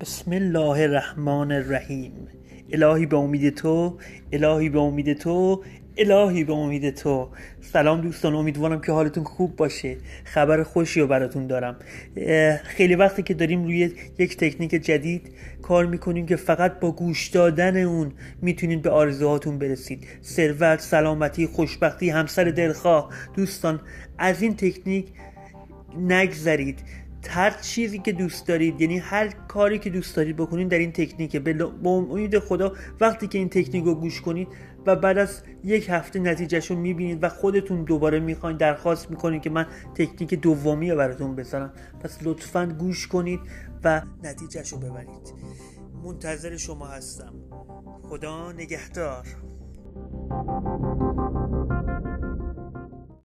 بسم الله الرحمن الرحیم. الهی به امید تو الهی به امید تو الهی به امید تو. سلام دوستان امیدوارم که حالتون خوب باشه. خبر خوشی رو براتون دارم. خیلی وقتی که داریم روی یک تکنیک جدید کار می‌کنیم که فقط با گوش دادن اون می‌تونید به آرزوهاتون برسید. ثروت سلامتی خوشبختی همسر دلخواه. دوستان از این تکنیک نگذرید. هر چیزی که دوست دارید یعنی هر کاری که دوست دارید بکنید در این تکنیک به امید خدا وقتی که این تکنیک رو گوش کنید و بعد از یک هفته نتیجهش رو می‌بینید و خودتون دوباره می‌خواین درخواست می‌کنید که من تکنیک دومی رو براتون بذارم پس لطفا گوش کنید و نتیجهش رو ببرید. منتظر شما هستم. خدا نگهدار.